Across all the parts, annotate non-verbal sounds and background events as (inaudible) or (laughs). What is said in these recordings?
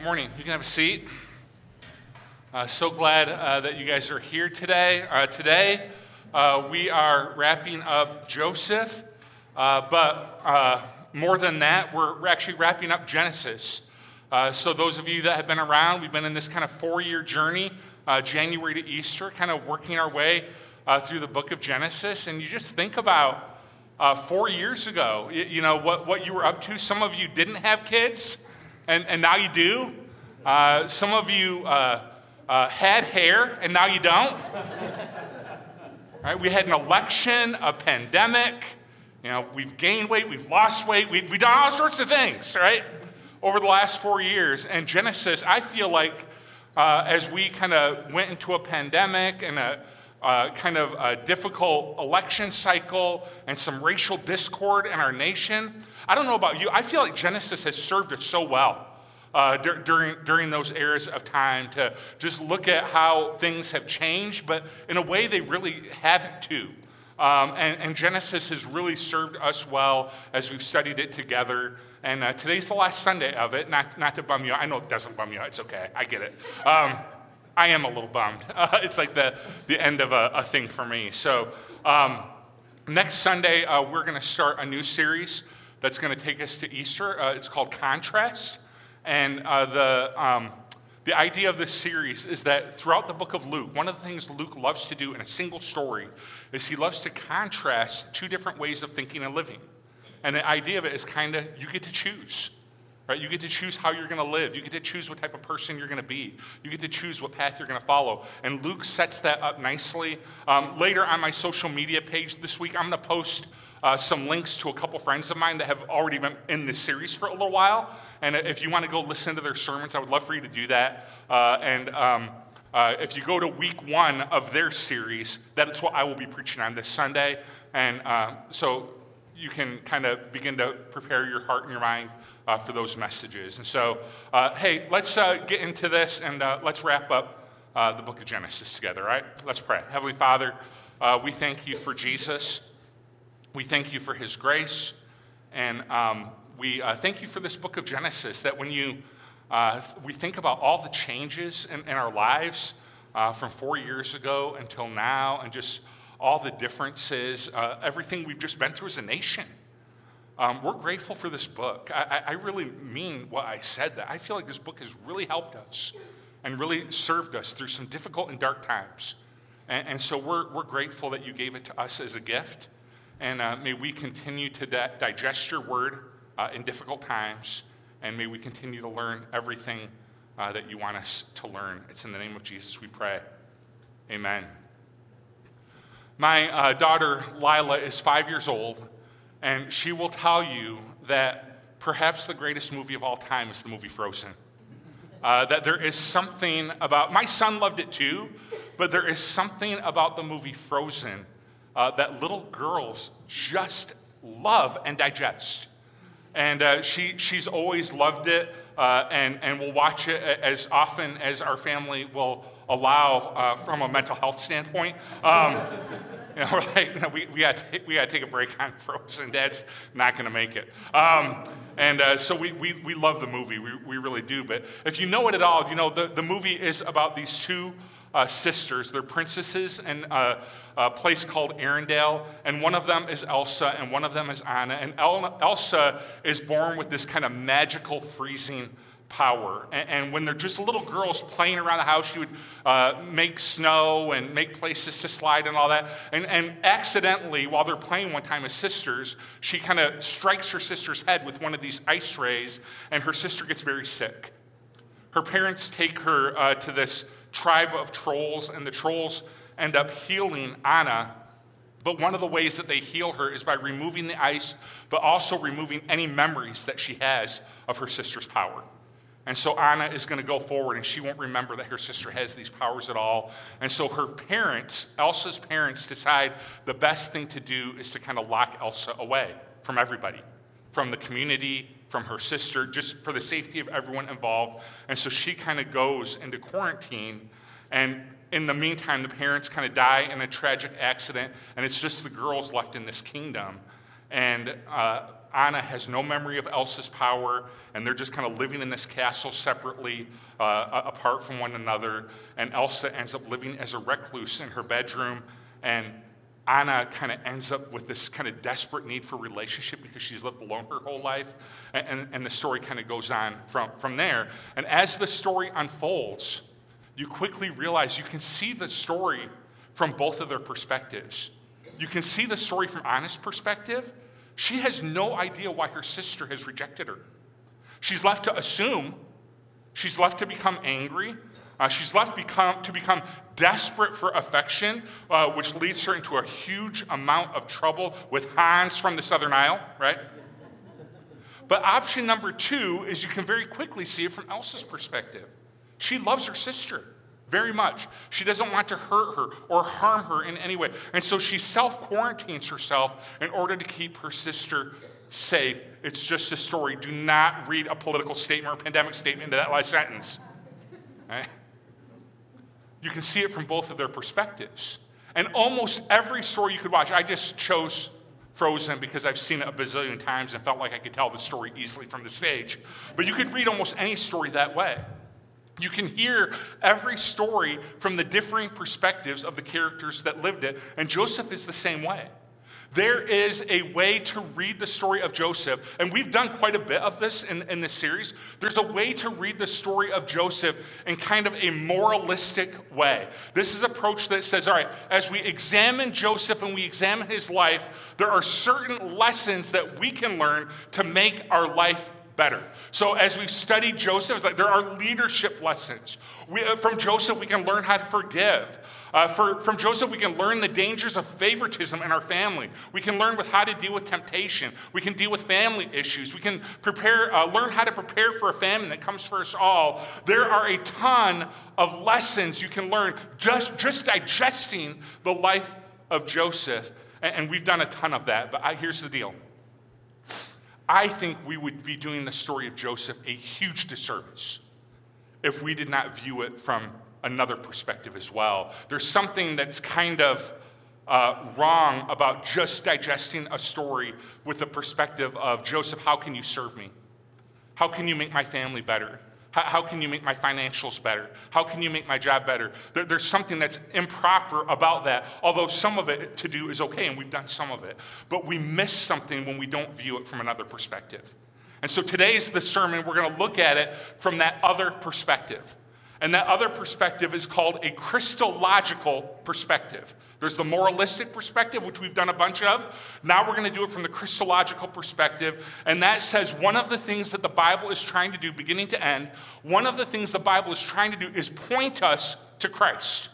Good morning. You can have a seat. Uh, so glad uh, that you guys are here today. Uh, today, uh, we are wrapping up Joseph, uh, but uh, more than that, we're actually wrapping up Genesis. so, those of you that have been around, we've been in this kind of four year journey, January to Easter, kind of working our way through the book of Genesis. And you just think about four years ago, you, you know, what, what you were up to. Some of you didn't have kids and, and now you do. Uh, some of you uh, uh, had hair, and now you don't. (laughs) right? We had an election, a pandemic. You know, we've gained weight, we've lost weight, we, we've done all sorts of things, right? Over the last four years. And Genesis, I feel like uh, as we kind of went into a pandemic and a uh, kind of a difficult election cycle and some racial discord in our nation. I don't know about you, I feel like Genesis has served us so well. Uh, d- during, during those eras of time to just look at how things have changed, but in a way they really haven't too. Um, and, and, Genesis has really served us well as we've studied it together. And uh, today's the last Sunday of it, not, not to bum you out. I know it doesn't bum you out, it's okay, I get it. Um, I am a little bummed. (laughs) Uh, it's like the, the end of a, a thing for me. So, um, next Sunday, uh, we're going to start a new series that's going to take us to Easter. Uh, it's called Contrast. And uh, the, um, the idea of this series is that throughout the book of Luke, one of the things Luke loves to do in a single story is he loves to contrast two different ways of thinking and living. And the idea of it is kind of you get to choose. Right? You get to choose how you're going to live. You get to choose what type of person you're going to be. You get to choose what path you're going to follow. And Luke sets that up nicely. Um, later on my social media page this week, I'm going to post uh, some links to a couple friends of mine that have already been in this series for a little while. And if you want to go listen to their sermons, I would love for you to do that. Uh, and um, uh, if you go to week one of their series, that's what I will be preaching on this Sunday. And uh, so you can kind of begin to prepare your heart and your mind uh, for those messages. And so, uh, hey, let's get into this and let's wrap up the book of Genesis together, right? Let's pray. Heavenly Father, we thank you for Jesus. We thank you for his grace. And um, we thank you for this book of Genesis that when you we think about all the changes in, in our lives from four years ago until now and just all the differences, everything we've just been through as a nation. Um, we're grateful for this book. I, I, really mean what I said, that I feel like this book has really helped us and really served us through some difficult and dark times. And, and so we're, we're grateful that you gave it to us as a gift. And uh, may we continue to di- digest your word uh, in difficult times. And may we continue to learn everything uh, that you want us to learn. It's in the name of Jesus we pray. Amen. My uh, daughter, Lila, is five years old. And she will tell you that perhaps the greatest movie of all time is the movie Frozen. Uh, that there is something about, my son loved it too, but there is something about the movie Frozen uh, that little girls just love and digest. And uh, she, she's always loved it uh, and, and will watch it as often as our family will allow uh, from a mental health standpoint. Um, (laughs) you know, right? You (laughs) know, we, we, got to, we to take a break on (laughs) Frozen. Dad's not going to make it. Um, and uh, so we, we, we love the movie. We, we really do. But if you know it at all, you know, the, the movie is about these two uh, sisters. They're princesses and a, a, place called Arendelle. And one of them is Elsa, and one of them is Anna. And El- Elsa is born with this kind of magical freezing power. And, and, when they're just little girls playing around the house, she would uh, make snow and make places to slide and all that. And, and accidentally, while they're playing one time as sisters, she kind of strikes her sister's head with one of these ice rays, and her sister gets very sick. Her parents take her uh, to this tribe of trolls, and the trolls end up healing Anna. But one of the ways that they heal her is by removing the ice, but also removing any memories that she has of her sister's power. And so Anna is going to go forward and she won't remember that her sister has these powers at all. And so her parents, Elsa's parents, decide the best thing to do is to kind of lock Elsa away from everybody, from the community, from her sister, just for the safety of everyone involved. And so she kind of goes into quarantine. And in the meantime, the parents kind of die in a tragic accident, and it's just the girls left in this kingdom. And uh, Anna has no memory of Elsa's power, and they're just kind of living in this castle separately, uh, apart from one another. And Elsa ends up living as a recluse in her bedroom, and Anna kind of ends up with this kind of desperate need for relationship because she's lived alone her whole life. And, and, and the story kind of goes on from, from there. And as the story unfolds, you quickly realize you can see the story from both of their perspectives. You can see the story from Anna's perspective. She has no idea why her sister has rejected her. She's left to assume, she's left to become angry, uh, she's left become, to become desperate for affection, uh, which leads her into a huge amount of trouble with Hans from the Southern Isle, right? But option number two is you can very quickly see it from Elsa's perspective. She loves her sister very much. She doesn't want to hurt her or harm her in any way. And so she self quarantines herself in order to keep her sister safe. It's just a story. Do not read a political statement or pandemic statement into that last sentence. Right? You can see it from both of their perspectives. And almost every story you could watch, I just chose Frozen because I've seen it a bazillion times and felt like I could tell the story easily from the stage. But you could read almost any story that way. You can hear every story from the differing perspectives of the characters that lived it, and Joseph is the same way. There is a way to read the story of Joseph, and we've done quite a bit of this in, in this series. There's a way to read the story of Joseph in kind of a moralistic way. This is an approach that says, all right, as we examine Joseph and we examine his life, there are certain lessons that we can learn to make our life better. So, as we've studied Joseph, like there are leadership lessons. We, uh, from Joseph, we can learn how to forgive. Uh, for, from Joseph, we can learn the dangers of favoritism in our family. We can learn with how to deal with temptation. We can deal with family issues. We can prepare, uh, learn how to prepare for a famine that comes for us all. There are a ton of lessons you can learn just, just digesting the life of Joseph. And, and we've done a ton of that. But I, here's the deal I think we would be doing the story of Joseph a huge disservice if we did not view it from another perspective as well. There's something that's kind of uh, wrong about just digesting a story with the perspective of Joseph, how can you serve me? How can you make my family better? How, how can you make my financials better? How can you make my job better? There, there's something that's improper about that, although some of it to do is okay, and we've done some of it. But we miss something when we don't view it from another perspective. And so today's the sermon, we're going to look at it from that other perspective. And that other perspective is called a Christological perspective. There's the moralistic perspective, which we've done a bunch of. Now we're going to do it from the Christological perspective. And that says one of the things that the Bible is trying to do, beginning to end, one of the things the Bible is trying to do is point us to Christ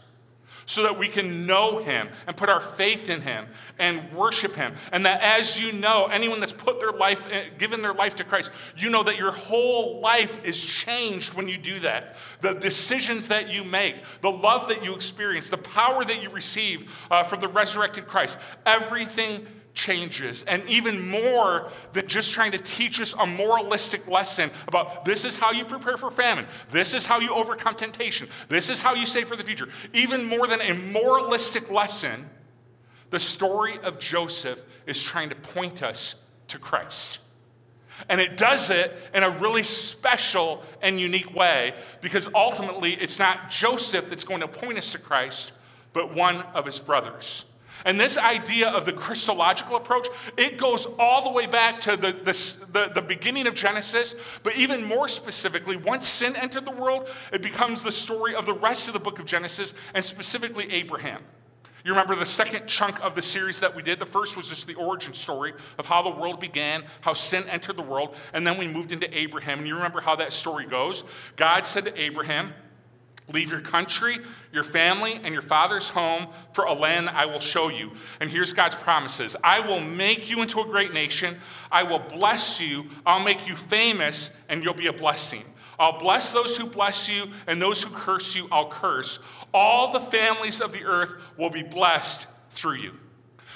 so that we can know him and put our faith in him and worship him. And that as you know, anyone that's put their life, eh, given their life to Christ, you know that your whole life is changed when you do that. The decisions that you make, the love that you experience, the power that you receive uh, from the resurrected Christ, everything changes. And even more than just trying to teach us a moralistic lesson about this is how you prepare for famine, this is how you overcome temptation, this is how you save for the future. Even more than a moralistic lesson, the story of Joseph is trying to point us to Christ. And it does it in a really special and unique way because ultimately it's not Joseph that's going to point us to Christ, but one of his brothers. And this idea of the Christological approach, it goes all the way back to the, the, the, the, beginning of Genesis, but even more specifically, once sin entered the world, it becomes the story of the rest of the book of Genesis, and specifically Abraham. You remember the second chunk of the series that we did? The first was just the origin story of how the world began, how sin entered the world, and then we moved into Abraham. And you remember how that story goes? God said to Abraham, Leave your country, your family, and your father's home for a land that I will show you. And here's God's promises I will make you into a great nation. I will bless you. I'll make you famous, and you'll be a blessing. I'll bless those who bless you, and those who curse you, I'll curse. All the families of the earth will be blessed through you.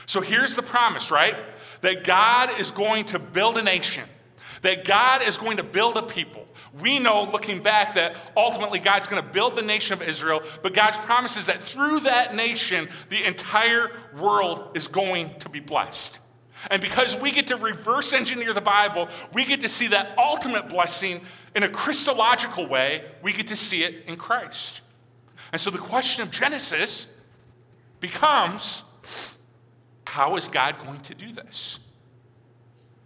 So here's the promise, right? That God is going to build a nation, that God is going to build a people we know, looking back, that ultimately God's going to build the nation of Israel, but God's promise is that through that nation, the entire world is going to be blessed. And because we get to reverse engineer the Bible, we get to see that ultimate blessing in a Christological way. We get to see it in Christ. And so the question of Genesis becomes how is God going to do this?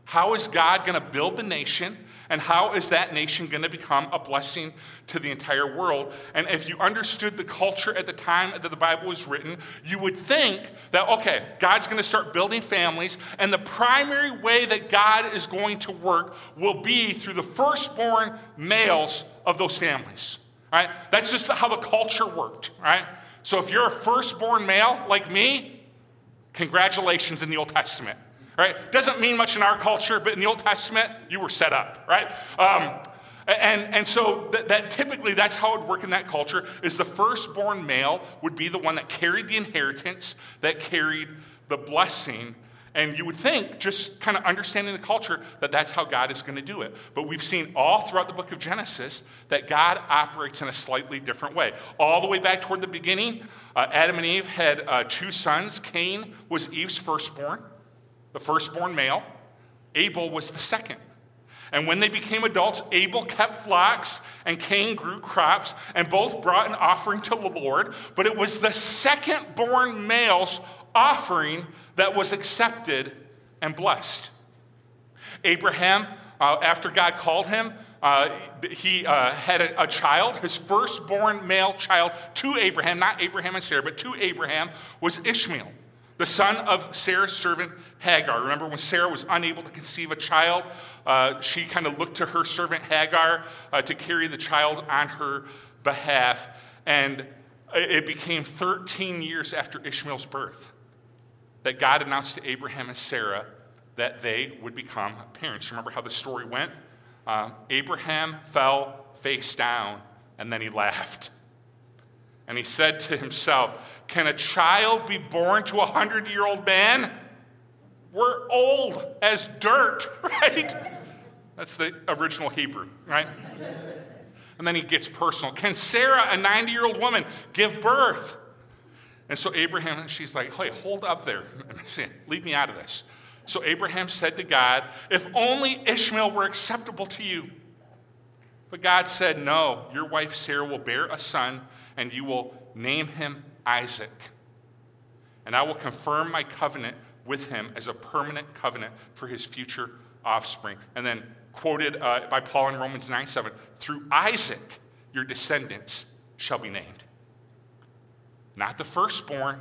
How is God going to build the nation? And how is that nation going to become a blessing to the entire world? And if you understood the culture at the time that the Bible was written, you would think that, okay, God's going to start building families, and the primary way that God is going to work will be through the firstborn males of those families. Right? That's just how the culture worked, right? So if you're a firstborn male like me, congratulations in the Old Testament right? Doesn't mean much in our culture, but in the Old Testament, you were set up, right? Um, and, and so that, that, typically that's how it would work in that culture is the firstborn male would be the one that carried the inheritance, that carried the blessing. And you would think, just kind of understanding the culture, that that's how God is going to do it. But we've seen all throughout the book of Genesis that God operates in a slightly different way. All the way back toward the beginning, uh, Adam and Eve had uh, two sons. Cain was Eve's firstborn the firstborn male. Abel was the second. And when they became adults, Abel kept flocks and Cain grew crops, and both brought an offering to the Lord. But it was the second born male's offering that was accepted and blessed. Abraham, uh, after God called him, uh, he uh, had a, a, child, his firstborn male child to Abraham, not Abraham and Sarah, but to Abraham, was Ishmael the son of Sarah's servant Hagar. Remember when Sarah was unable to conceive a child, uh, she kind of looked to her servant Hagar uh, to carry the child on her behalf. And it became 13 years after Ishmael's birth that God announced to Abraham and Sarah that they would become parents. Remember how the story went? Uh, Abraham fell face down and then he laughed. And he said to himself, Can a child be born to a hundred year old man? We're old as dirt, (laughs) right? That's the original Hebrew, right? And then he gets personal. Can Sarah, a 90 year old woman, give birth? And so Abraham, and she's like, Hey, hold up there. (laughs) Leave me out of this. So Abraham said to God, If only Ishmael were acceptable to you. But God said, No, your wife Sarah will bear a son and you will name him Isaac. And I will confirm my covenant with him as a permanent covenant for his future offspring. And then, quoted uh, by Paul in Romans 9 7, through Isaac your descendants shall be named. Not the firstborn.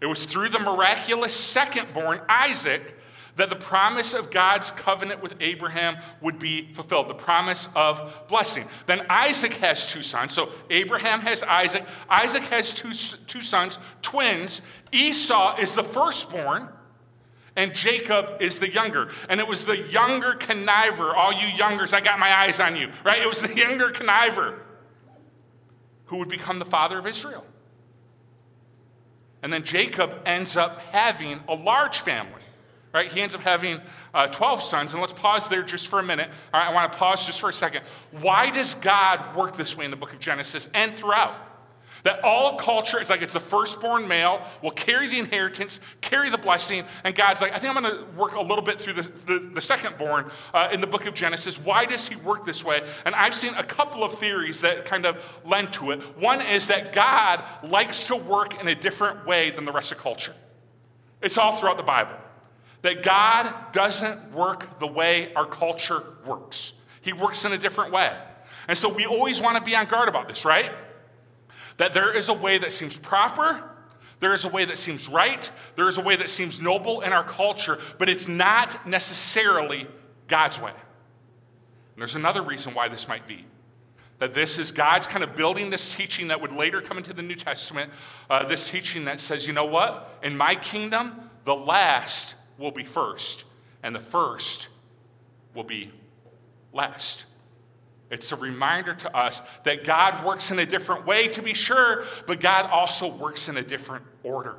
It was through the miraculous secondborn, Isaac, that the promise of God's covenant with Abraham would be fulfilled, the promise of blessing. Then Isaac has two sons. So Abraham has Isaac. Isaac has two, two sons, twins. Esau is the firstborn, and Jacob is the younger. And it was the younger conniver, all you youngers, I got my eyes on you, right? It was the younger conniver who would become the father of Israel. And then Jacob ends up having a large family. Right? He ends up having uh, 12 sons. And let's pause there just for a minute. All right, I want to pause just for a second. Why does God work this way in the book of Genesis and throughout? That all of culture, it's like it's the firstborn male will carry the inheritance, carry the blessing, and God's like, I think I'm going to work a little bit through the, the, the secondborn uh, in the book of Genesis. Why does he work this way? And I've seen a couple of theories that kind of lend to it. One is that God likes to work in a different way than the rest of culture, it's all throughout the Bible that God doesn't work the way our culture works. He works in a different way. And so we always want to be on guard about this, right? That there is a way that seems proper, there is a way that seems right, there is a way that seems noble in our culture, but it's not necessarily God's way. And there's another reason why this might be. That this is God's kind of building this teaching that would later come into the New Testament, uh, this teaching that says, you know what? In my kingdom, the last will be first, and the first will be last. It's a reminder to us that God works in a different way, to be sure, but God also works in a different order.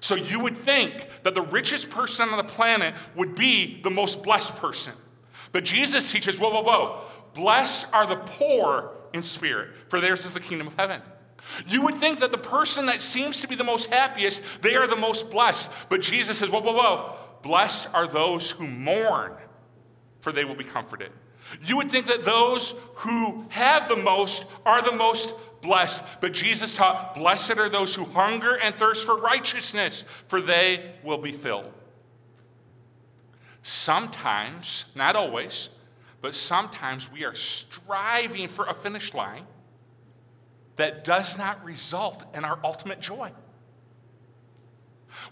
So you would think that the richest person on the planet would be the most blessed person. But Jesus teaches whoa, whoa, whoa. Blessed are the poor in spirit, for theirs is the kingdom of heaven. You would think that the person that seems to be the most happiest, they are the most blessed. But Jesus says, whoa, whoa, whoa. Blessed are those who mourn, for they will be comforted. You would think that those who have the most are the most blessed, but Jesus taught, Blessed are those who hunger and thirst for righteousness, for they will be filled. Sometimes, not always, but sometimes we are striving for a finish line that does not result in our ultimate joy.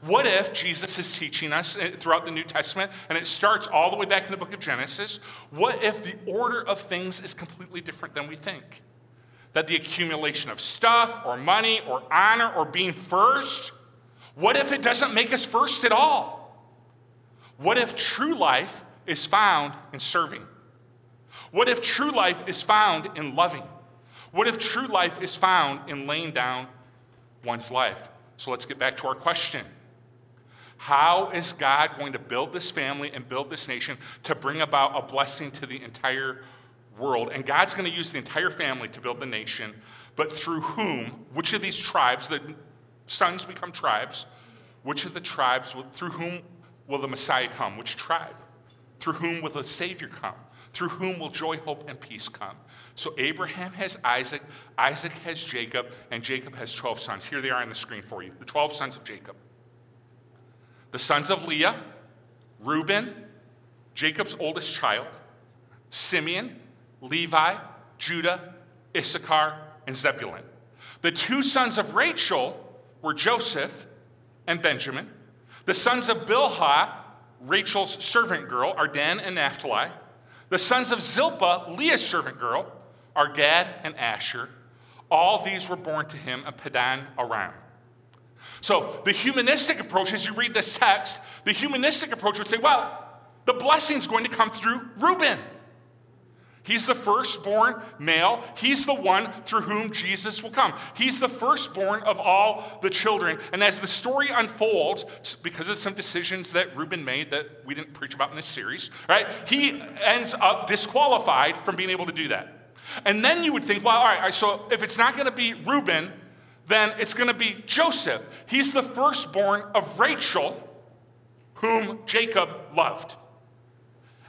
What if Jesus is teaching us eh, throughout the New Testament, and it starts all the way back in the book of Genesis? What if the order of things is completely different than we think? That the accumulation of stuff or money or honor or being first, what if it doesn't make us first at all? What if true life is found in serving? What if true life is found in loving? What if true life is found in laying down one's life? So let's get back to our question. How is God going to build this family and build this nation to bring about a blessing to the entire world? And God's going to use the entire family to build the nation, but through whom, which of these tribes, the sons become tribes, which of the tribes, through whom will the Messiah come? Which tribe? Through whom will the Savior come? Through whom will joy, hope, and peace come? So Abraham has Isaac, Isaac has Jacob, and Jacob has 12 sons. Here they are on the screen for you the 12 sons of Jacob. The sons of Leah, Reuben, Jacob's oldest child, Simeon, Levi, Judah, Issachar, and Zebulun. The two sons of Rachel were Joseph and Benjamin. The sons of Bilhah, Rachel's servant girl, are Dan and Naphtali. The sons of Zilpah, Leah's servant girl, are Gad and Asher. All these were born to him at Padan Aram. So, the humanistic approach, as you read this text, the humanistic approach would say, well, the blessing's going to come through Reuben. He's the firstborn male. He's the one through whom Jesus will come. He's the firstborn of all the children. And as the story unfolds, because of some decisions that Reuben made that we didn't preach about in this series, right, he ends up disqualified from being able to do that. And then you would think, well, all right, so if it's not going to be Reuben, then it's going to be Joseph. He's the firstborn of Rachel, whom Jacob loved.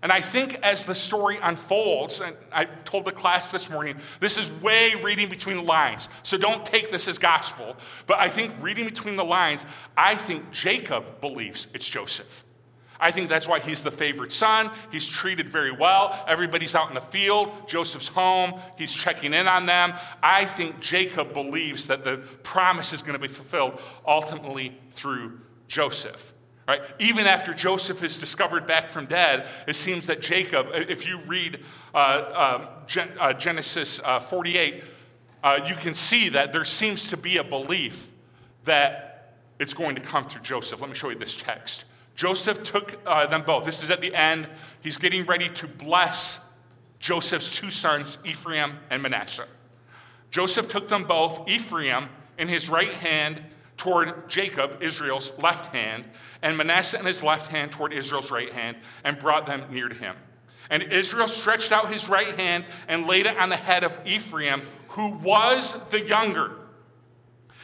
And I think as the story unfolds, and I told the class this morning, this is way reading between the lines. So don't take this as gospel. But I think reading between the lines, I think Jacob believes it's Joseph. I think that's why he's the favorite son. He's treated very well. Everybody's out in the field. Joseph's home. He's checking in on them. I think Jacob believes that the promise is going to be fulfilled ultimately through Joseph. Right? Even after Joseph is discovered back from dead, it seems that Jacob, if you read uh, um, Gen- uh, Genesis uh, 48, uh, you can see that there seems to be a belief that it's going to come through Joseph. Let me show you this text. Joseph took uh, them both. This is at the end. He's getting ready to bless Joseph's two sons, Ephraim and Manasseh. Joseph took them both, Ephraim in his right hand toward Jacob, Israel's left hand, and Manasseh in his left hand toward Israel's right hand, and brought them near to him. And Israel stretched out his right hand and laid it on the head of Ephraim, who was the younger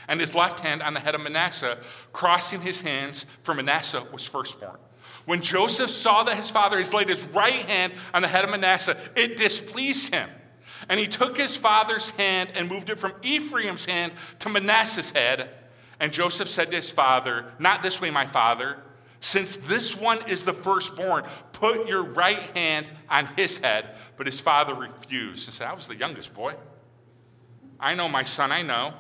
and his left hand on the head of Manasseh, crossing his hands, for Manasseh was firstborn. When Joseph saw that his father has laid his right hand on the head of Manasseh, it displeased him. And he took his father's hand and moved it from Ephraim's hand to Manasseh's head. And Joseph said to his father, Not this way, my father. Since this one is the firstborn, put your right hand on his head. But his father refused and said, I was the youngest boy. I know my son, I know.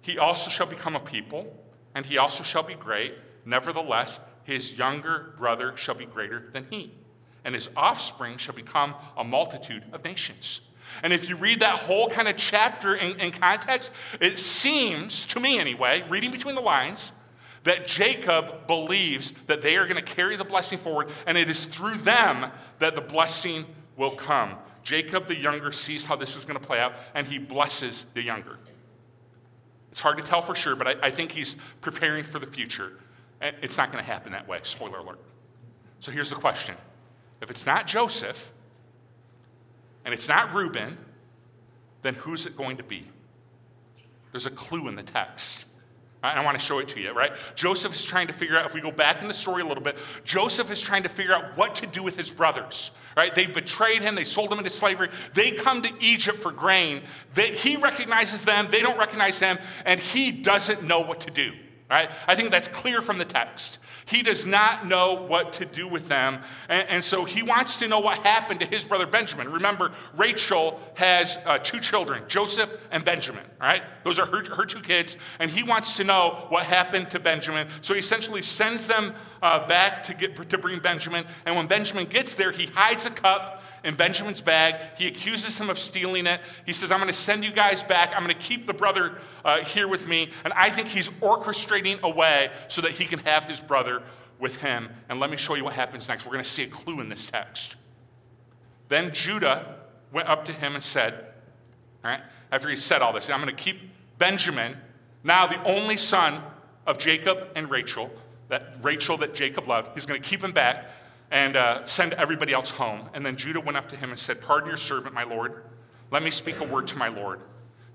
He also shall become a people, and he also shall be great. Nevertheless, his younger brother shall be greater than he, and his offspring shall become a multitude of nations. And if you read that whole kind of chapter in, in context, it seems, to me anyway, reading between the lines, that Jacob believes that they are going to carry the blessing forward, and it is through them that the blessing will come. Jacob the younger sees how this is going to play out, and he blesses the younger. It's hard to tell for sure, but I, I think he's preparing for the future. And it's not going to happen that way. Spoiler alert. So here's the question if it's not Joseph and it's not Reuben, then who's it going to be? There's a clue in the text. I want to show it to you, right? Joseph is trying to figure out, if we go back in the story a little bit, Joseph is trying to figure out what to do with his brothers, right? They've betrayed him, they sold him into slavery. They come to Egypt for grain. They, he recognizes them, they don't recognize him, and he doesn't know what to do, right? I think that's clear from the text. He does not know what to do with them. And, and, so he wants to know what happened to his brother Benjamin. Remember, Rachel has uh, two children, Joseph and Benjamin, right? Those are her, her two kids. And he wants to know what happened to Benjamin. So he essentially sends them uh, back to, get, to bring Benjamin. And when Benjamin gets there, he hides a cup in Benjamin's bag. He accuses him of stealing it. He says, I'm going to send you guys back. I'm going to keep the brother uh, here with me. And I think he's orchestrating a way so that he can have his brother with him. And let me show you what happens next. We're going to see a clue in this text. Then Judah went up to him and said, all right, after he said all this, I'm going to keep Benjamin, now the only son of Jacob and Rachel, that Rachel that Jacob loved, he's going to keep him back and uh, send everybody else home. And then Judah went up to him and said, Pardon your servant, my Lord. Let me speak a word to my Lord.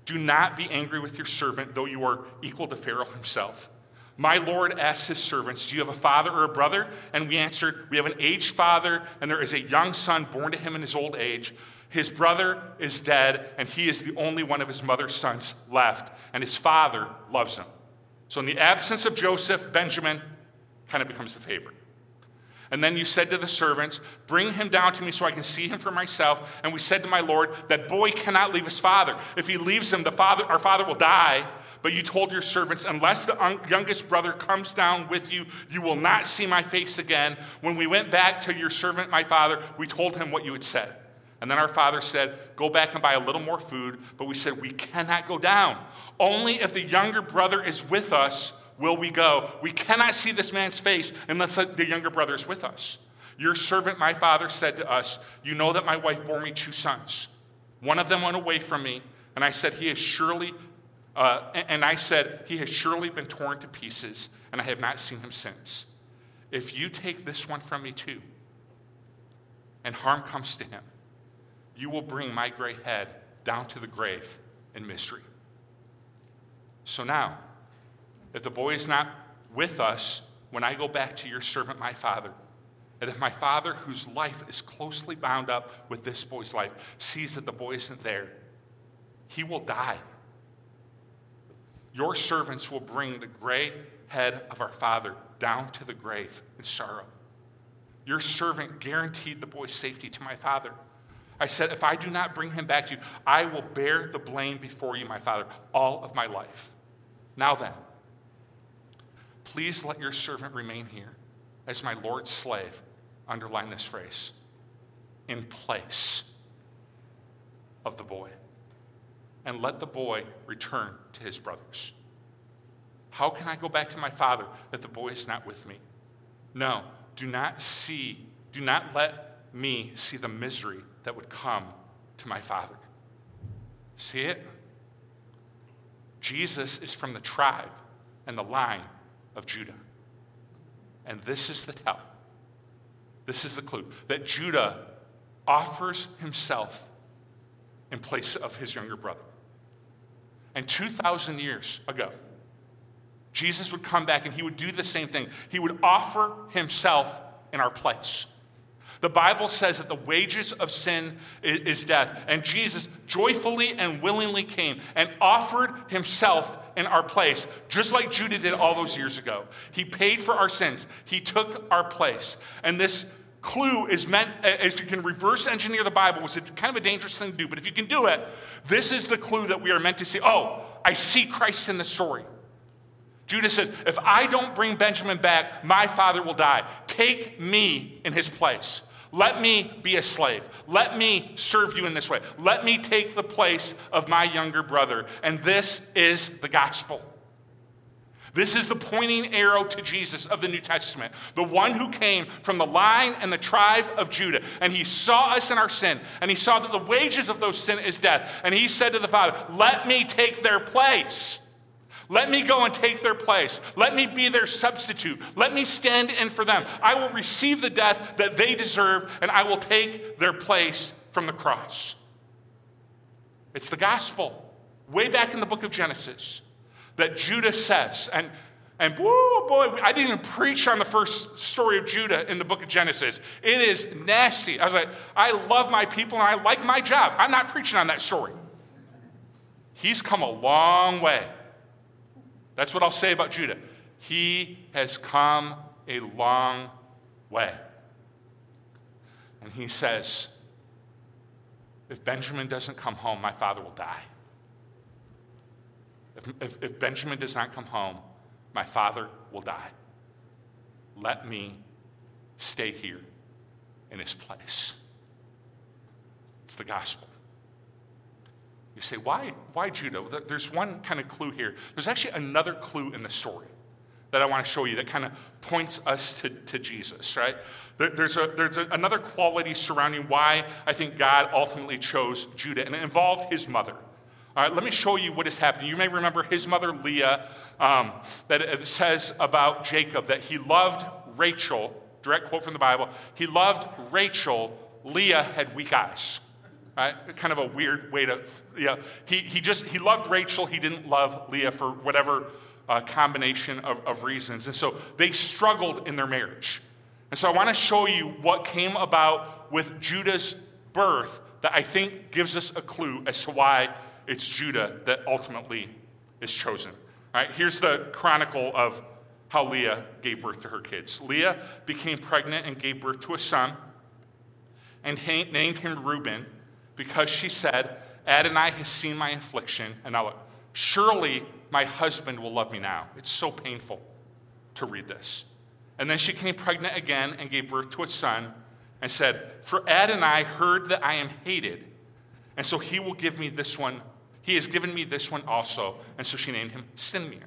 Do not be angry with your servant, though you are equal to Pharaoh himself. My Lord asked his servants, Do you have a father or a brother? And we answered, We have an aged father, and there is a young son born to him in his old age. His brother is dead, and he is the only one of his mother's sons left, and his father loves him. So, in the absence of Joseph, Benjamin kind of becomes the favorite. And then you said to the servants, Bring him down to me so I can see him for myself. And we said to my Lord, That boy cannot leave his father. If he leaves him, the father, our father will die. But you told your servants, Unless the un- youngest brother comes down with you, you will not see my face again. When we went back to your servant, my father, we told him what you had said. And then our father said, Go back and buy a little more food. But we said, We cannot go down. Only if the younger brother is with us will we go? We cannot see this man's face unless the younger brother is with us. Your servant, my father, said to us, You know that my wife bore me two sons. One of them went away from me, and I said, He has surely, uh, and I said, He has surely been torn to pieces, and I have not seen him since. If you take this one from me too, and harm comes to him, you will bring my gray head down to the grave in misery. So now, if the boy is not with us when I go back to your servant, my father, and if my father, whose life is closely bound up with this boy's life, sees that the boy isn't there, he will die. Your servants will bring the gray head of our father down to the grave in sorrow. Your servant guaranteed the boy's safety to my father. I said, If I do not bring him back to you, I will bear the blame before you, my father, all of my life. Now then, Please let your servant remain here as my Lord's slave. Underline this phrase in place of the boy. And let the boy return to his brothers. How can I go back to my father if the boy is not with me? No, do not see, do not let me see the misery that would come to my father. See it? Jesus is from the tribe and the line of Judah. And this is the tell. This is the clue that Judah offers himself in place of his younger brother. And 2,000 years ago, Jesus would come back and he would do the same thing. He would offer himself in our place. The Bible says that the wages of sin is death. And Jesus joyfully and willingly came and offered himself in our place, just like Judah did all those years ago. He paid for our sins, he took our place. And this clue is meant, uh, as you can reverse engineer the Bible, which is kind of a dangerous thing to do, but if you can do it, this is the clue that we are meant to see. Oh, I see Christ in the story. Judah says, If I don't bring Benjamin back, my father will die. Take me in his place. Let me be a slave. Let me serve you in this way. Let me take the place of my younger brother. And this is the gospel. This is the pointing arrow to Jesus of the New Testament, the one who came from the line and the tribe of Judah. And he saw us in our sin, and he saw that the wages of those sin is death. And he said to the Father, Let me take their place. Let me go and take their place. Let me be their substitute. Let me stand in for them. I will receive the death that they deserve, and I will take their place from the cross. It's the gospel. Way back in the book of Genesis, that Judah says, and and whoa, boy, I didn't even preach on the first story of Judah in the book of Genesis. It is nasty. I was like, I love my people and I like my job. I'm not preaching on that story. He's come a long way. That's what I'll say about Judah. He has come a long way. And he says, If Benjamin doesn't come home, my father will die. If, if, if Benjamin does not come home, my father will die. Let me stay here in his place. It's the gospel. You say, why, why Judah? There's one kind of clue here. There's actually another clue in the story that I want to show you that kind of points us to, to Jesus, right? There's, a, there's a, another quality surrounding why I think God ultimately chose Judah, and it involved his mother. All right, let me show you what is happening. You may remember his mother Leah, um, that it says about Jacob that he loved Rachel, direct quote from the Bible, he loved Rachel, Leah had weak eyes. Right? Kind of a weird way to, yeah. He, he just, he loved Rachel, he didn't love Leah for whatever uh, combination of, of reasons. And so they struggled in their marriage. And so I want to show you what came about with Judah's birth that I think gives us a clue as to why it's Judah that ultimately is chosen. All right, here's the chronicle of how Leah gave birth to her kids. Leah became pregnant and gave birth to a son and named him Reuben because she said, Adonai has seen my affliction, and now surely my husband will love me now. It's so painful to read this. And then she came pregnant again and gave birth to a son and said, For Adonai heard that I am hated, and so he will give me this one he has given me this one also. And so she named him Simeon.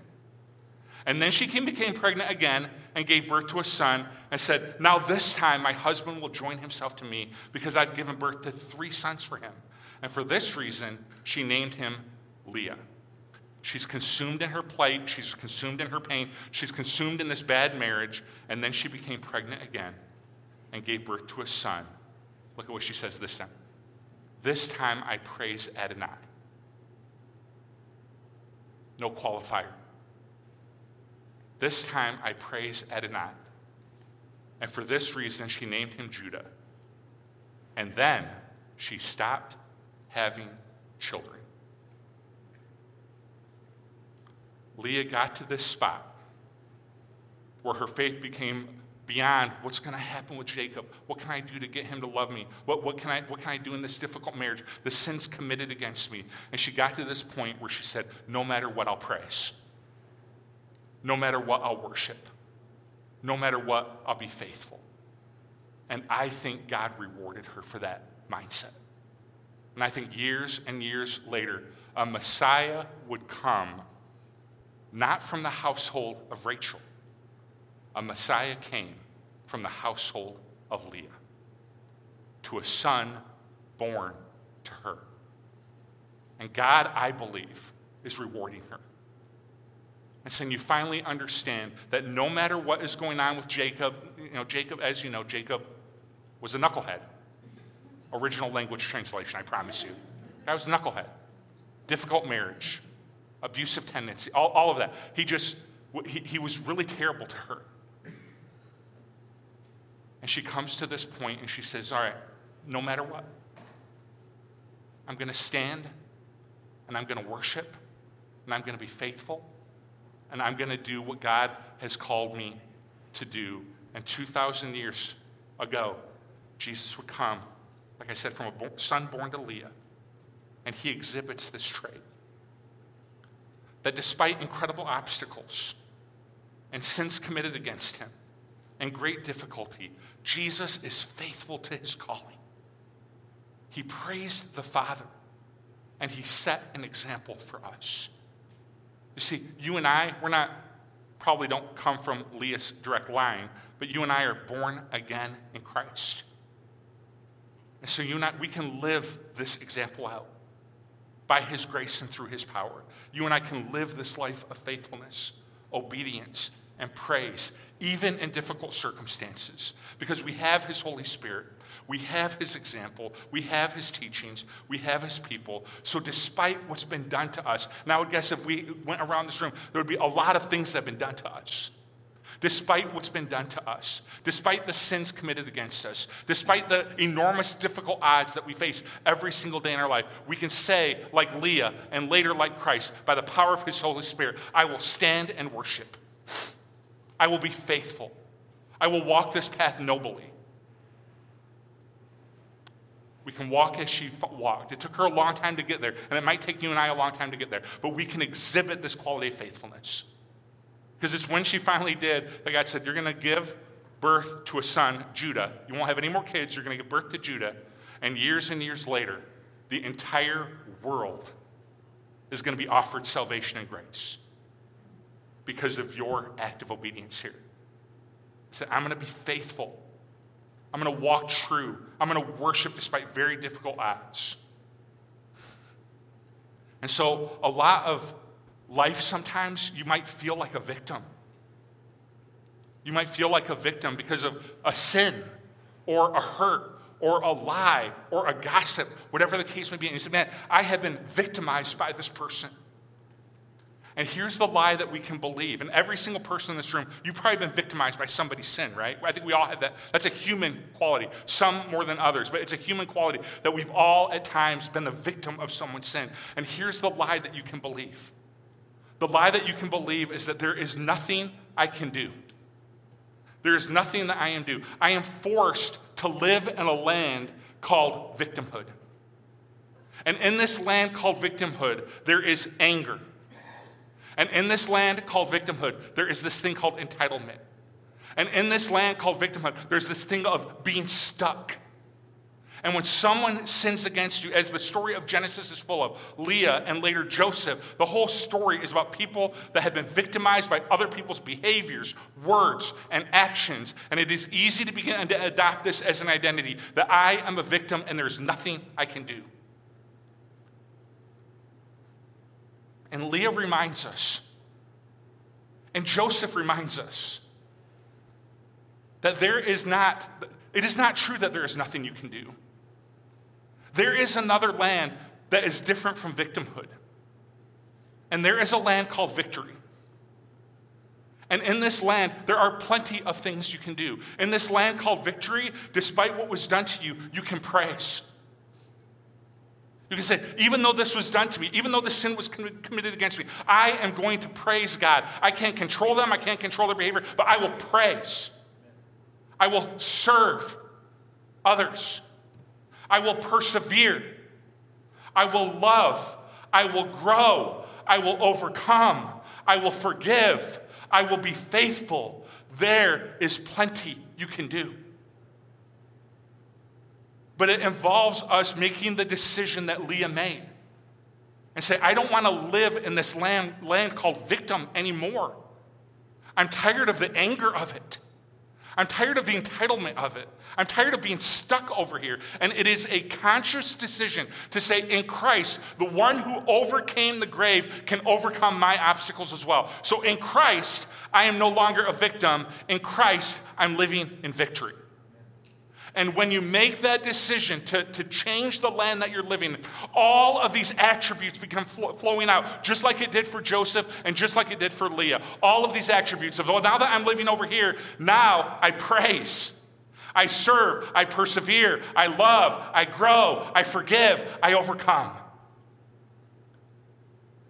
And then she came, became pregnant again and gave birth to a son and said, Now this time my husband will join himself to me because I've given birth to three sons for him. And for this reason, she named him Leah. She's consumed in her plight, she's consumed in her pain, she's consumed in this bad marriage, and then she became pregnant again and gave birth to a son. Look at what she says this time. This time I praise Adonai no qualifier. This time I praise Adonai. And for this reason, she named him Judah. And then she stopped having children. Leah got to this spot where her faith became beyond what's going to happen with Jacob. What can I do to get him to love me? What, what, can I, what can I do in this difficult marriage? The sins committed against me. And she got to this point where she said, No matter what, I'll praise. No matter what, I'll worship. No matter what, I'll be faithful. And I think God rewarded her for that mindset. And I think years and years later, a Messiah would come not from the household of Rachel a Messiah came from the household of Leah to a son born to her. And God, I believe, is rewarding her. And saying you finally understand that no matter what is going on with Jacob, you know, Jacob, as you know, Jacob was a knucklehead. Original language translation, I promise you. That was a knucklehead. Difficult marriage, abusive tendency, all, all of that. He just, he, he was really terrible to her. And she comes to this point and she says, All right, no matter what, I'm going to stand and I'm going to worship and I'm going to be faithful and I'm going to do what God has called me to do. And 2,000 years ago, Jesus would come, like I said, from a son born to Leah, and he exhibits this trait. That despite incredible obstacles and sins committed against him and great difficulty, Jesus is faithful to his calling. He praised the Father, and he set an example for us. You see, you and I, we're not, probably don't come from Leah's direct line, but you and I are born again in Christ. And so you and I, we can live this example out by his grace and through his power. You and I can live this life of faithfulness, obedience, and praise, even in difficult circumstances, because we have His Holy Spirit. We have his example. We have his teachings. We have his people. So, despite what's been done to us, and I would guess if we went around this room, there would be a lot of things that have been done to us despite what's been done to us, despite the sins committed against us, despite the enormous difficult odds that we face every single day in our life, we can say, like Leah and later like Christ, by the power of his Holy Spirit, I will stand and worship. I will be faithful. I will walk this path nobly. We can walk as she walked. It took her a long time to get there, and it might take you and I a long time to get there, but we can exhibit this quality of faithfulness. Because it's when she finally did that God said, You're going to give birth to a son, Judah. You won't have any more kids. You're going to give birth to Judah. And years and years later, the entire world is going to be offered salvation and grace because of your act of obedience here. He said, I'm going to be faithful. I'm going to walk true. I'm going to worship despite very difficult odds. And so, a lot of life sometimes you might feel like a victim. You might feel like a victim because of a sin or a hurt or a lie or a gossip, whatever the case may be. And you say, man, I have been victimized by this person. And here's the lie that we can believe. And every single person in this room, you've probably been victimized by somebody's sin, right? I think we all have that. That's a human quality, some more than others, but it's a human quality that we've all at times been the victim of someone's sin. And here's the lie that you can believe the lie that you can believe is that there is nothing I can do. There is nothing that I am do. I am forced to live in a land called victimhood. And in this land called victimhood, there is anger. And in this land called victimhood, there is this thing called entitlement. And in this land called victimhood, there's this thing of being stuck. And when someone sins against you, as the story of Genesis is full of, Leah and later Joseph, the whole story is about people that have been victimized by other people's behaviors, words, and actions. And it is easy to begin to adopt this as an identity that I am a victim and there's nothing I can do. And Leah reminds us, and Joseph reminds us, that there is not, it is not true that there is nothing you can do. There is another land that is different from victimhood. And there is a land called victory. And in this land, there are plenty of things you can do. In this land called victory, despite what was done to you, you can praise. You can say, even though this was done to me, even though the sin was committed against me, I am going to praise God. I can't control them, I can't control their behavior, but I will praise. I will serve others. I will persevere. I will love. I will grow. I will overcome. I will forgive. I will be faithful. There is plenty you can do. But it involves us making the decision that Leah made and say, I don't want to live in this land, land called victim anymore. I'm tired of the anger of it. I'm tired of the entitlement of it. I'm tired of being stuck over here. And it is a conscious decision to say, in Christ, the one who overcame the grave can overcome my obstacles as well. So in Christ, I am no longer a victim. In Christ, I'm living in victory. And when you make that decision to, to change the land that you're living in, all of these attributes become fl- flowing out, just like it did for Joseph and just like it did for Leah. All of these attributes of, oh, now that I'm living over here, now I praise. I serve, I persevere, I love, I grow, I forgive, I overcome.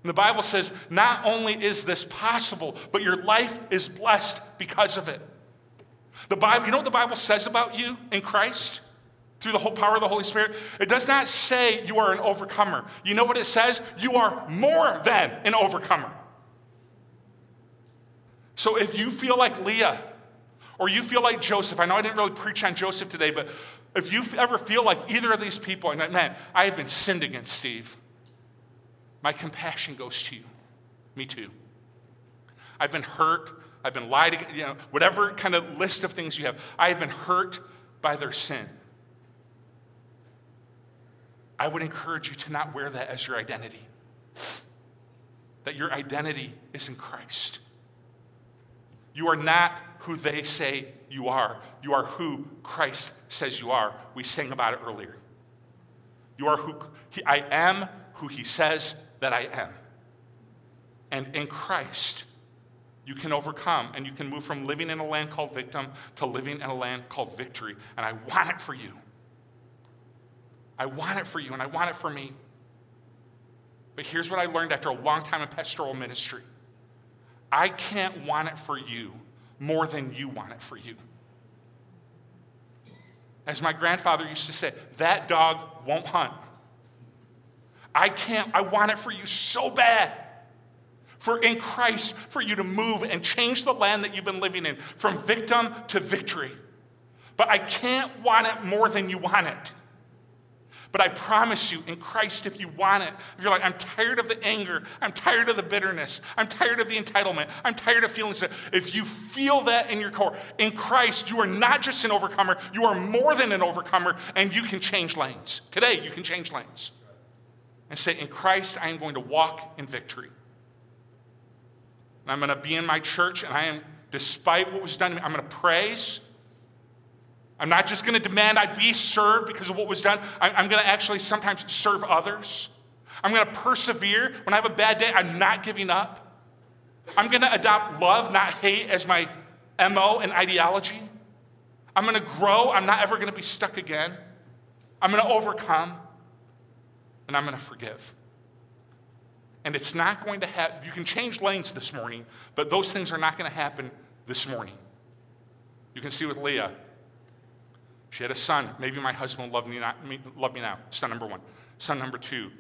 And the Bible says not only is this possible, but your life is blessed because of it. The Bible, you know what the Bible says about you in Christ? Through the whole power of the Holy Spirit? It does not say you are an overcomer. You know what it says? You are more than an overcomer. So if you feel like Leah, or you feel like Joseph, I know I didn't really preach on Joseph today, but if you ever feel like either of these people, and man, I have been sinned against, Steve, my compassion goes to you. Me too. I've been hurt. I've been lied against, you know, whatever kind of list of things you have. I have been hurt by their sin. I would encourage you to not wear that as your identity. That your identity is in Christ. You are not who they say you are. You are who Christ says you are. We sang about it earlier. You are who I am who he says that I am. And in Christ, you can overcome and you can move from living in a land called victim to living in a land called victory. And I want it for you. I want it for you and I want it for me. But here's what I learned after a long time in pastoral ministry I can't want it for you more than you want it for you. As my grandfather used to say, that dog won't hunt. I can't, I want it for you so bad. For in Christ, for you to move and change the land that you've been living in from victim to victory. But I can't want it more than you want it. But I promise you, in Christ, if you want it, if you're like, I'm tired of the anger, I'm tired of the bitterness, I'm tired of the entitlement, I'm tired of feeling sick. If you feel that in your core, in Christ, you are not just an overcomer, you are more than an overcomer, and you can change lanes. Today, you can change lanes. And say, In Christ, I am going to walk in victory. I'm going to be in my church, and I am, despite what was done to me, I'm going to praise. I'm not just going to demand I be served because of what was done. I'm going to actually sometimes serve others. I'm going to persevere. When I have a bad day, I'm not giving up. I'm going to adopt love, not hate, as my MO and ideology. I'm going to grow. I'm not ever going to be stuck again. I'm going to overcome. And I'm going to forgive. And it's not going to happen. You can change lanes this morning, but those things are not going to happen this morning. You can see with Leah. She had a son. Maybe my husband will love me, not, love me now. Son number one. Son number two.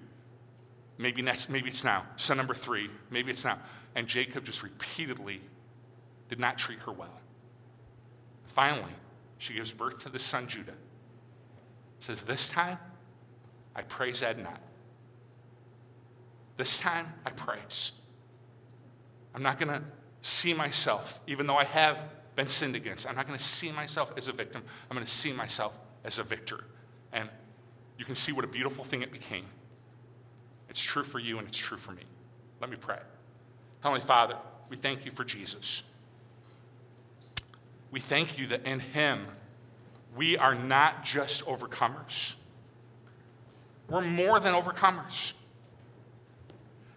Maybe, next, maybe it's now. Son number three. Maybe it's now. And Jacob just repeatedly did not treat her well. Finally, she gives birth to the son Judah. Says, This time, I praise Ed not. This time, I praise. I'm not going to see myself, even though I have been sinned against. I'm not going to see myself as a victim. I'm going to see myself as a victor. And you can see what a beautiful thing it became. It's true for you and it's true for me. Let me pray. Heavenly Father, we thank you for Jesus. We thank you that in him we are not just overcomers, we're more than overcomers.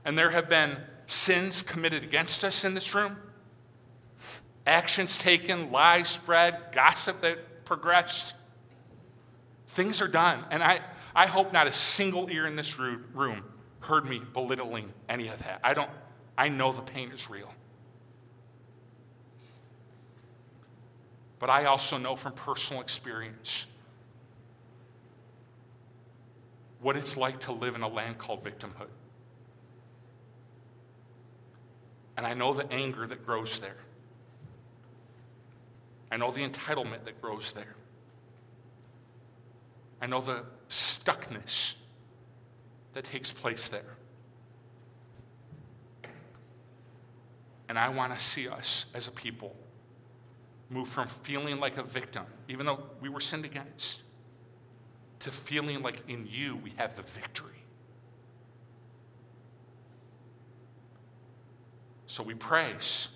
And there have been sins committed against us in this room actions taken, lies spread, gossip that progressed. Things are done. And I, I hope not a single ear in this room heard me belittling any of that. I don't, I know the pain is real. But I also know from personal experience what it's like to live in a land called victimhood. And I know the anger that grows there. I know the entitlement that grows there. I know the stuckness that takes place there. And I want to see us as a people move from feeling like a victim, even though we were sinned against, to feeling like in you we have the victory. So we praise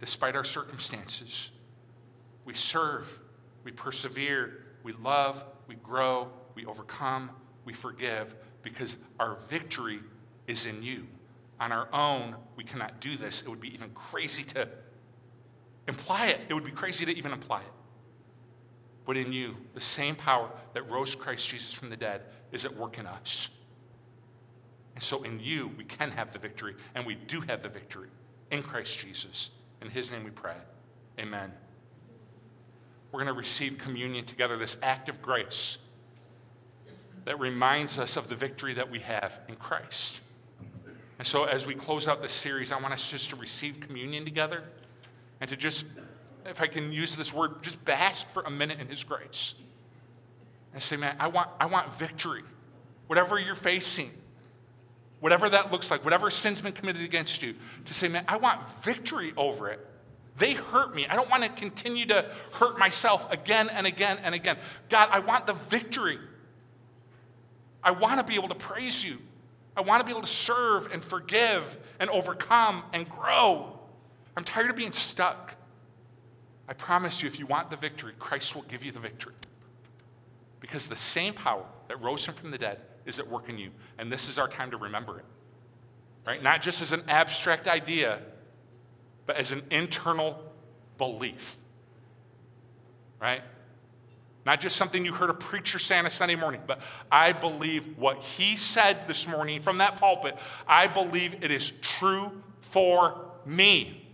despite our circumstances. We serve, we persevere, we love, we grow, we overcome, we forgive, because our victory is in you. On our own, we cannot do this. It would be even crazy to imply it. It would be crazy to even imply it. But in you, the same power that rose Christ Jesus from the dead is at work in us. And so in you, we can have the victory, and we do have the victory in Christ Jesus. In his name we pray. Amen. We're going to receive communion together, this act of grace that reminds us of the victory that we have in Christ. And so, as we close out this series, I want us just to receive communion together and to just, if I can use this word, just bask for a minute in His grace. And say, man, I want, I want victory. Whatever you're facing, whatever that looks like, whatever sin's been committed against you, to say, man, I want victory over it. They hurt me. I don't want to continue to hurt myself again and again and again. God, I want the victory. I want to be able to praise you. I want to be able to serve and forgive and overcome and grow I'm tired of being stuck. I promise you, if you want the victory, Christ will give you the victory. Because the same power that rose him from the dead is at work in you. And this is our time to remember it. Right? Not just as an abstract idea, but as an internal belief. Right? Not just something you heard a preacher say on a Sunday morning, but I believe what he said this morning from that pulpit, I believe it is true for me.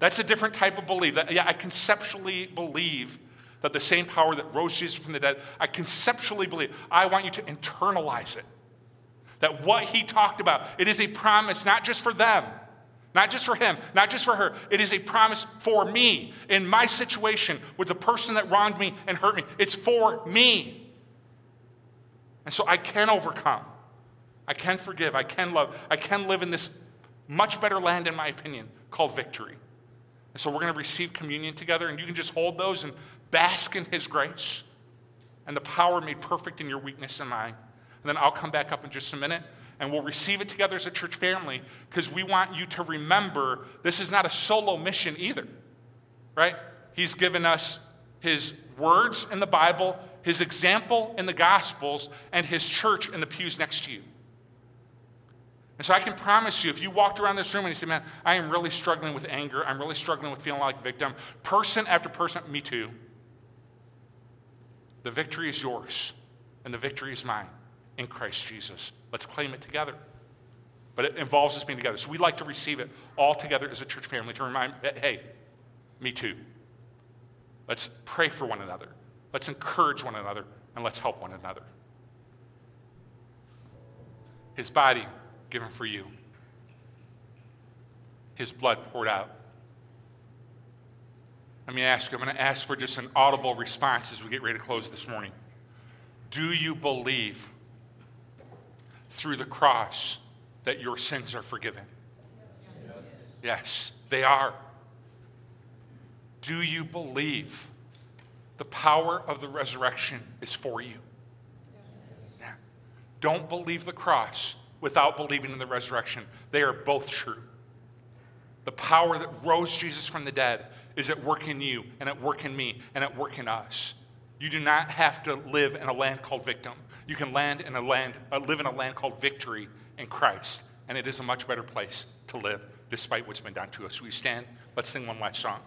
That's a different type of belief. That, yeah, I conceptually believe that the same power that rose Jesus from the dead, I conceptually believe. I want you to internalize it. That what he talked about, it is a promise not just for them, not just for him, not just for her. It is a promise for me in my situation with the person that wronged me and hurt me. It's for me. And so I can overcome. I can forgive. I can love. I can live in this much better land, in my opinion, called victory. And so we're going to receive communion together, and you can just hold those and bask in His grace and the power made perfect in your weakness and mine. And then I'll come back up in just a minute and we'll receive it together as a church family because we want you to remember this is not a solo mission either, right? He's given us his words in the Bible, his example in the Gospels, and his church in the pews next to you. And so I can promise you, if you walked around this room and you said, Man, I am really struggling with anger, I'm really struggling with feeling like a victim, person after person, me too. The victory is yours, and the victory is mine in Christ Jesus. Let's claim it together. But it involves us being together. So we like to receive it all together as a church family to remind, that, hey, me too. Let's pray for one another. Let's encourage one another, and let's help one another. His body given for you, His blood poured out. Let me ask you, I'm going to ask for just an audible response as we get ready to close this morning. Do you believe through the cross that your sins are forgiven? Yes, yes they are. Do you believe the power of the resurrection is for you? Yeah. Don't believe the cross without believing in the resurrection. They are both true. The power that rose Jesus from the dead is at work in you and at work in me and at work in us. You do not have to live in a land called victim. You can land in a land, uh, live in a land called victory in Christ, and it is a much better place to live despite what's been done to us. We stand. Let's sing one last song.